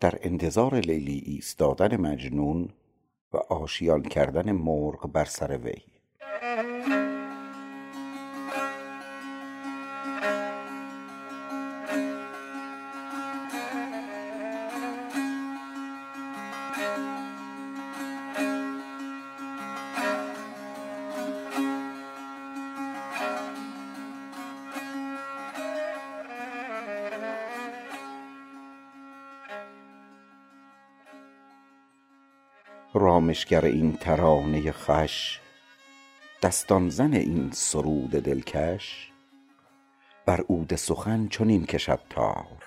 در انتظار لیلی ایستادن مجنون و آشیان کردن مرغ بر سر وی. رامشگر این ترانه خوش دستان زن این سرود دلکش بر عود سخن چنین کشد تار.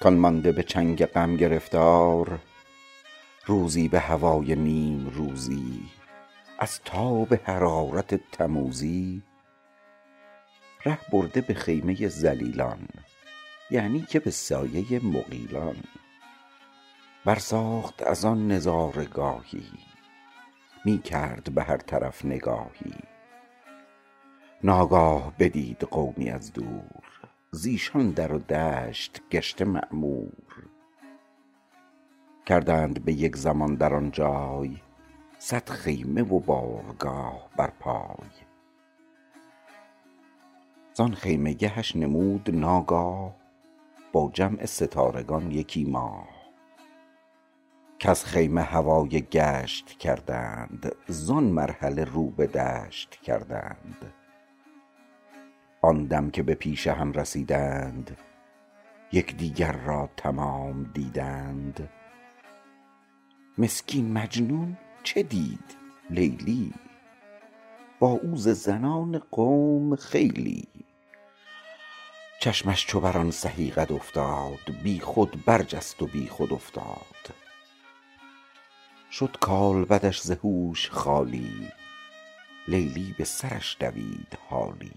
کان مانده به چنگ غم گرفتار روزی به هوای نیمروزی از تاب حرارت تموزی. ره برده به خیمه ذلیلان یعنی که به سایه مغیلان. برساخت از آن نظاره گاهی می کرد به هر طرف نگاهی. ناگاه بدید قومی از دور زیشان در و دشت گشته معمور. کردند به یک زمان در آن جای صد خیمه و بارگاه بر پای. زان خیمه گهش نمود ناگاه با جمع ستارگان یکی ماه. کز خیمه هوای گشت کردند زان مرحله رو به دشت کردند. آن دم که به پیش هم رسیدند یکدیگر را تمام دیدند. مسکین مجنون چه دید لیلی؟ با او زنان قوم خیلی. چشمش چو بر آن قد افتاد بی خود برجست و بی خود افتاد. شد کالبدش ز هوش خالی لیلی به سرش دوید حالی.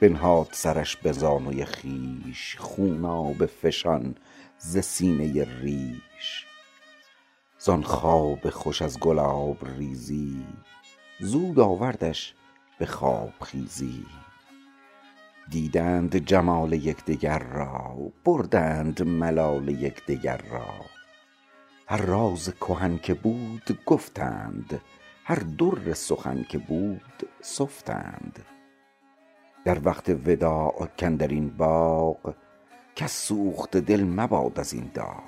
بنهاد سرش به زانوی خویش خونابه فشان ز سینه ریش. زان خواب خوش از گلاب ریزی زود آوردش به خواب خیزی. دیدند جمال یکدگر را بردند ملال یکدگر را. هر راز کهن که بود گفتند هر در سخن که بود سفتند. در وقت وداع کاندرین باغ کس سوخته دل مباد از این داغ.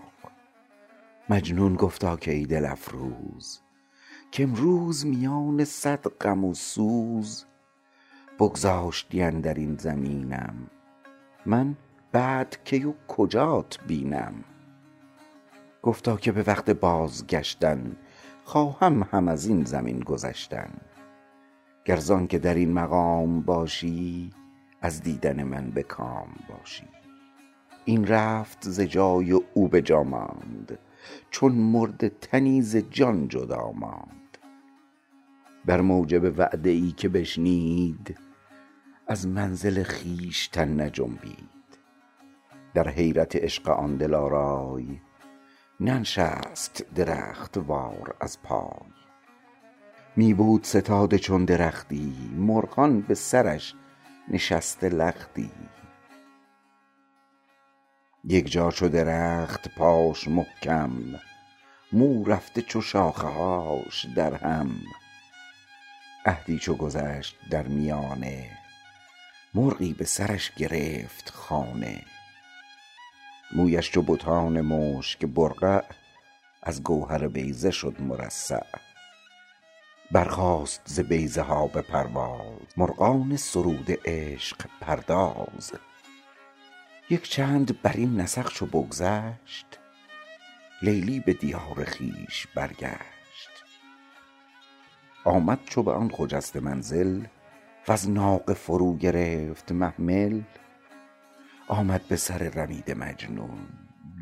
مجنون گفتا کای دل افروز کامروز میان صد غم و سوز. بگذاشتی اندرین زمینم من بعد کی و کجات بینم؟ گفتا که به وقت بازگشتن خواهم هم ازین زمین گذشتن. گر زانکه درین مقام باشی از دیدن من به کام باشی. این رفت ز جای او به جا ماند چون مرده تنی ز جان جدا ماند. بر موجب وعده ای که بشنید از منزل خویشتن نجنبید. در حیرت عشق آن دلارای ننشست درخت وار از پای. می بود ستاده چون درختی مرغان به سرش نشسته لختی. یک جا چو درخت پاش محکم مو رفته چو شاخه هاش در هم. عهدی چو گذشت در میانه مرغی به سرش گرفت خانه. مویش چو بتان مشک برقع از گوهر بیضه شد مرصع. برخاست ز بیضه ها به پرواز مرغان سرود عشق پرداز. یک چند برین نسق چو بگذشت لیلی به دیار خویش برگشت. آمد چو به آن خجسته منزل وز ناقه فرو گرفت محمل. آمد به سر رمیده مجنون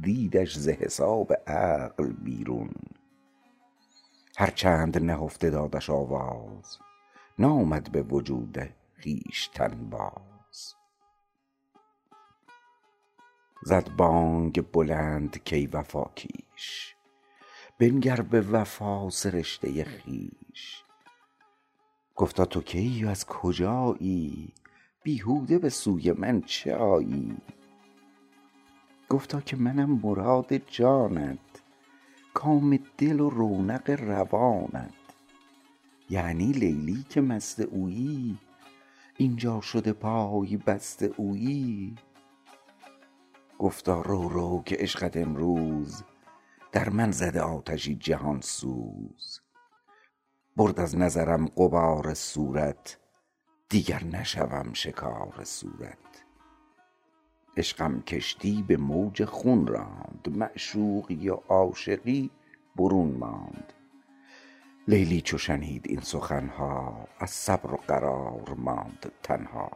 دیدش ز حساب عقل بیرون. هر چند نهفته دادش آواز نامد به وجود خویشتن باز. زد بانگ بلند کای وفاکیش بنگر به وفا سرشته خویش. گفتا تو کیی و از کجایی؟ بیهوده به سوی من چه آیی؟ گفتا که منم مراد جانت کام دل و رونق روانت. یعنی لیلی که مست اویی اینجا شده پای بست اویی. گفتا رو رو که عشقت امروز در من زده آتشی جهان سوز. برد از نظرم غبار صورت دیگر نشوم شکار صورت. عشقم کشتی به موج خون راند معشوقی و عاشقی برون ماند. لیلی چو شنید این سخن ها از صبر و قرار ماند تنها.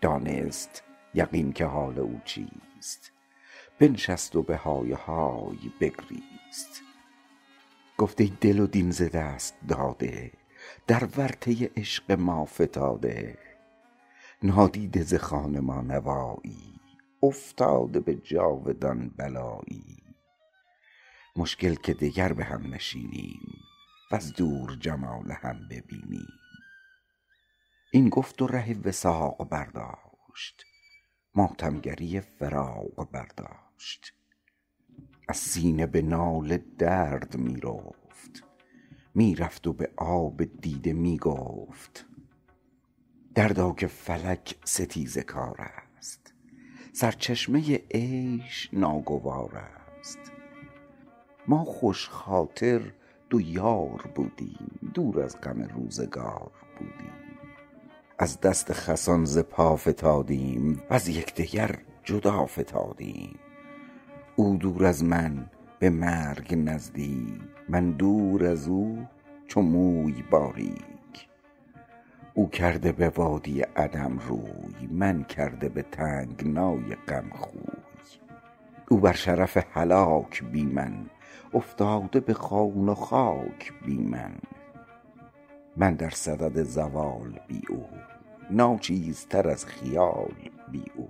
دانست یقین که حال او چیست بنشست و به های های بگریست. گفت ای دل و دین ز دست داده در ورطه عشق ما فتاده. نادیده ز خوان ما نوایی افتاده به جاودان بلایی. مشکل که دگر به هم نشینیم وز دور جمال هم ببینیم. این گفت و ره وثاق برداشت ماتمگری فراق برداشت. از سینه به ناله درد می رفت می رفت و به آب دیده می گفت دردا که فلک ستیزه کار است. سرچشمه عیش ناگوار است. ما خوش خاطر دو یار بودیم دور از غم روزگار بودیم. از دست خسان ز پا فتادیم وز یکدگر جدا فتادیم. او دور از من به مرگ نزدیک من دور از او چو موی باریک. او کرده به وادی عدم روی من کرده به تنگنای غم خوی. او بر شرف هلاک بی من افتاده به خون و خاک بی من. من در صدد زوال بی او ناچیزتر از خیال بی او.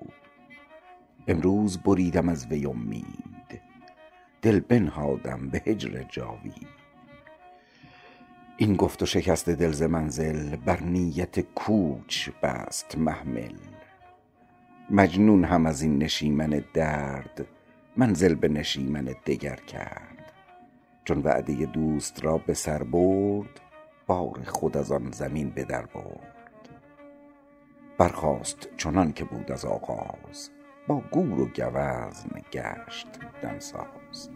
امروز بریدم از وی امید دل بنهادم به هجر جاوید. این گفت و شکسته دل ز منزل بر نیت کوچ بست محمل. مجنون هم از این نشیمن درد منزل به نشیمن دگر کرد. چون وعده دوست را به سر برد بار خود از آن زمین به در برد. برخاست چنان که بود از آغاز با گور و گوزن گشت دمساز.